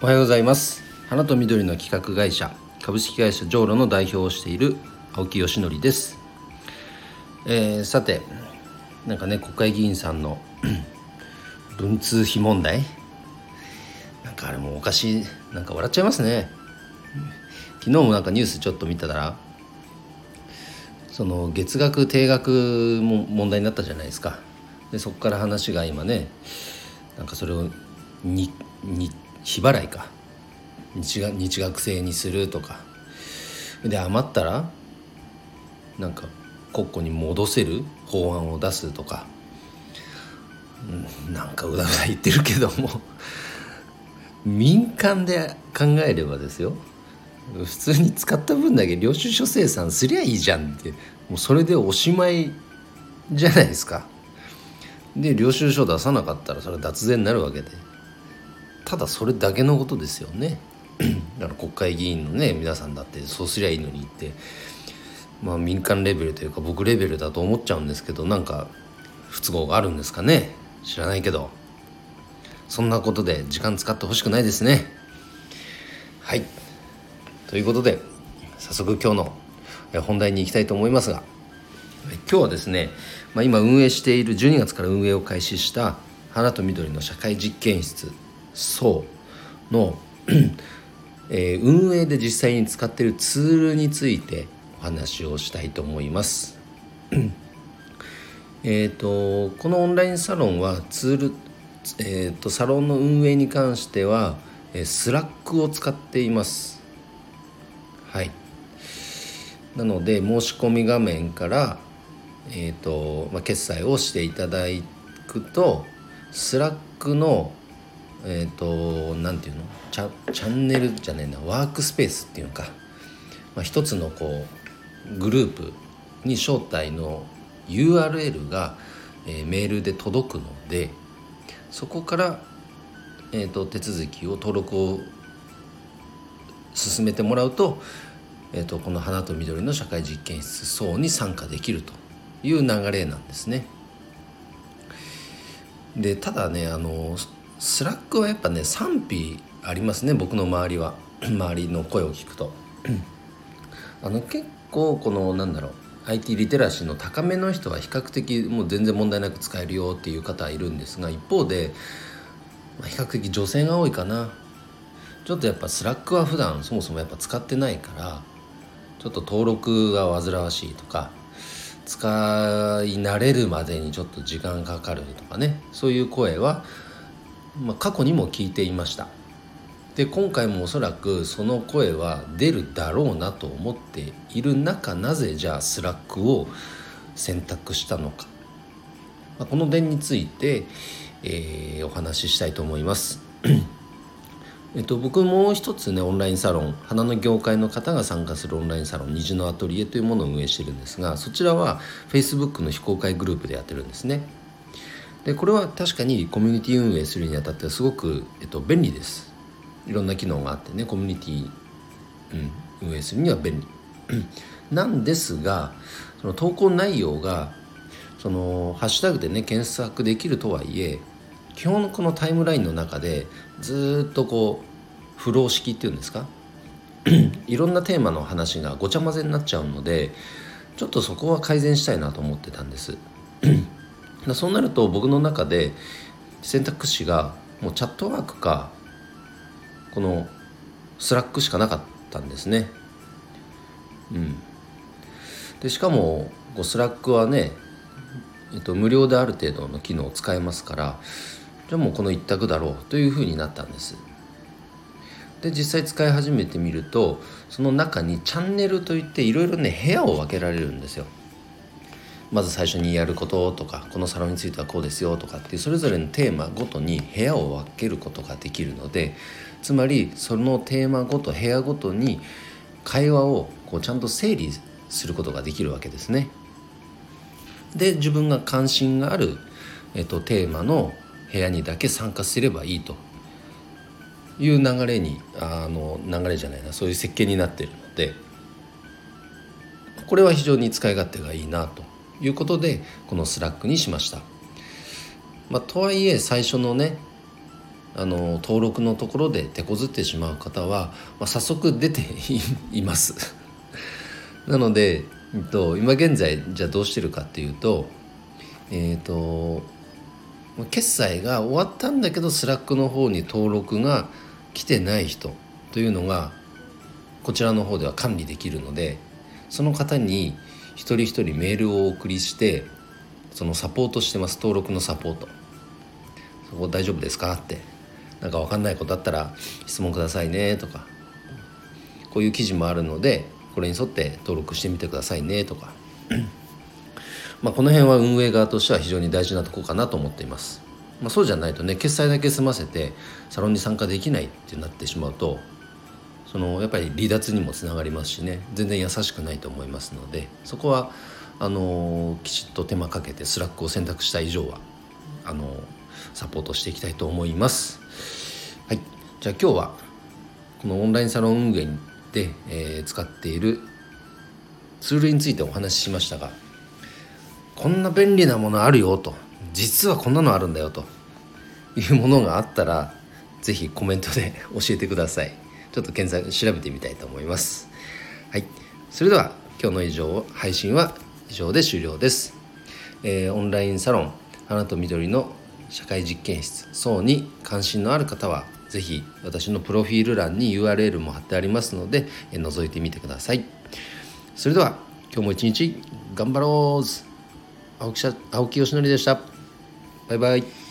おはようございます。花と緑の企画会社株式会社ジョーロの代表をしている青木義則です、えー、さてなんかね国会議員さんの 文通費問題なんかあれもおかしいなんか笑っちゃいますね。昨日もなんかニュースちょっと見たらその月額定額も問題になったじゃないですか。でそこから話が今ねなんかそれをにに日払いか。日が日額制にするとか。で余ったらなんか国庫に戻せる？法案を出すとか、うん、なんかうだうだ言ってるけども。民間で考えればですよ。普通に使った分だけ領収書生産すりゃいいじゃんって。もうそれでおしまいじゃないですか。で領収書出さなかったらそれは脱税になるわけで。ただそれだけのことですよね。だから国会議員のね皆さんだってそうすりゃいいのにって。まあ民間レベルというか僕レベルだと思っちゃうんですけどなんか不都合があるんですかね。知らないけど。そんなことで時間使ってほしくないですね。はい。ということで早速今日の本題に行きたいと思いますが今日はですね、まあ、今運営している12月から運営を開始した花と緑の社会実験室。層の えー、運営で実際に使っているツールについてお話をしたいと思います。えとこのオンラインサロンはツール、えーと、サロンの運営に関しては、え Slack を使っています。はいなので申し込み画面から、えーとまあ、決済をしていただくと Slack のえっ、ー、と何て言うの？チャチャンネルじゃねえな。ワークスペースっていうか、まあ、一つのこうグループに招待の URL が、えー、メールで届くのでそこから、えーと、手続きを登録を進めてもらうと,、えーと、とこの花と緑の社会実験室層に参加できるという流れなんですね。でただねあの Slack はやっぱね賛否ありますね僕の周りは。周りの声を聞くと。あの結構このなんだろう IT リテラシーの高めの人は比較的もう全然問題なく使えるよっていう方はいるんですが一方で、まあ、比較的女性が多いかな。ちょっとやっぱ Slack は普段そもそもやっぱ使ってないからちょっと登録が煩わしいとか使い慣れるまでにちょっと時間かかるとかねそういう声はまあ、過去にも聞いていましたで今回もおそらくその声は出るだろうなと思っている中なぜじゃあ Slack を選択したのか、まあ、この点について、えー、お話ししたいと思います。えっと、僕もう一つねオンラインサロン花の業界の方が参加するオンラインサロン虹のアトリエというものを運営してるんですがそちらは Facebook の非公開グループでやってるんですね。でこれは確かにコミュニティ運営するにあたってはすごく、えっと、便利です。いろんな機能があってねコミュニティ、うん、運営するには便利。なんですがその投稿内容がそのハッシュタグでね検索できるとはいえ基本このタイムラインの中でずっとこうフロー式っていうんですか？いろんなテーマの話がごちゃ混ぜになっちゃうのでちょっとそこは改善したいなと思ってたんです。だそうなると僕の中で選択肢がもうチャットワークかこの Slack しかなかったんですね。うん、でしかもこう Slack はね、えっと、無料である程度の機能を使えますからじゃあもうこの一択だろうというふうになったんです。で実際使い始めてみるとその中にチャンネルといっていろいろね部屋を分けられるんですよ。まず最初にやることとかこのサロンについてはこうですよとかっていうそれぞれのテーマごとに部屋を分けることができるのでつまりそのテーマごと部屋ごとに会話をこうちゃんと整理することができるわけですね。で自分が関心がある、えっと、テーマの部屋にだけ参加すればいいという流れにあの流れじゃないなそういう設計になっているのでこれは非常に使い勝手がいいなということでこの Slackにしました。まあ、とはいえ最初のねあの登録のところで手こずってしまう方は、まあ、早速出ています なので、えっと、今現在じゃあどうしてるかっていうとえっ、と決済が終わったんだけど Slackの方に登録が来てない人というのがこちらの方では管理できるのでその方に一人一人メールをお送りしてそのサポートしてます。登録のサポートそこ大丈夫ですか？って何か分かんないことあったら質問くださいねとか。こういう記事もあるのでこれに沿って登録してみてくださいねとか。まあこの辺は運営側としては非常に大事なとこかなと思っています、まあ、そうじゃないとね決済だけ済ませてサロンに参加できないってなってしまうとそのやっぱり離脱にもつながりますしね。全然優しくないと思いますので。そこはあのきちっと手間かけて Slackを選択した以上はあのサポートしていきたいと思います。はい、じゃあ今日はこのオンラインサロン運営で、えー、使っているツールについてお話ししましたがこんな便利なものあるよと。実はこんなのあるんだよというものがあったら是非コメントで教えてください。ちょっと検索調べてみたいと思います。はい。それでは今日の以上配信は以上で終了です、えー、オンラインサロン花と緑の社会実験室層に関心のある方は是非私のプロフィール欄に URL も貼ってありますのでえ覗いてみてください。それでは今日も一日頑張ろう。青木青木よしのりでした。バイバイ。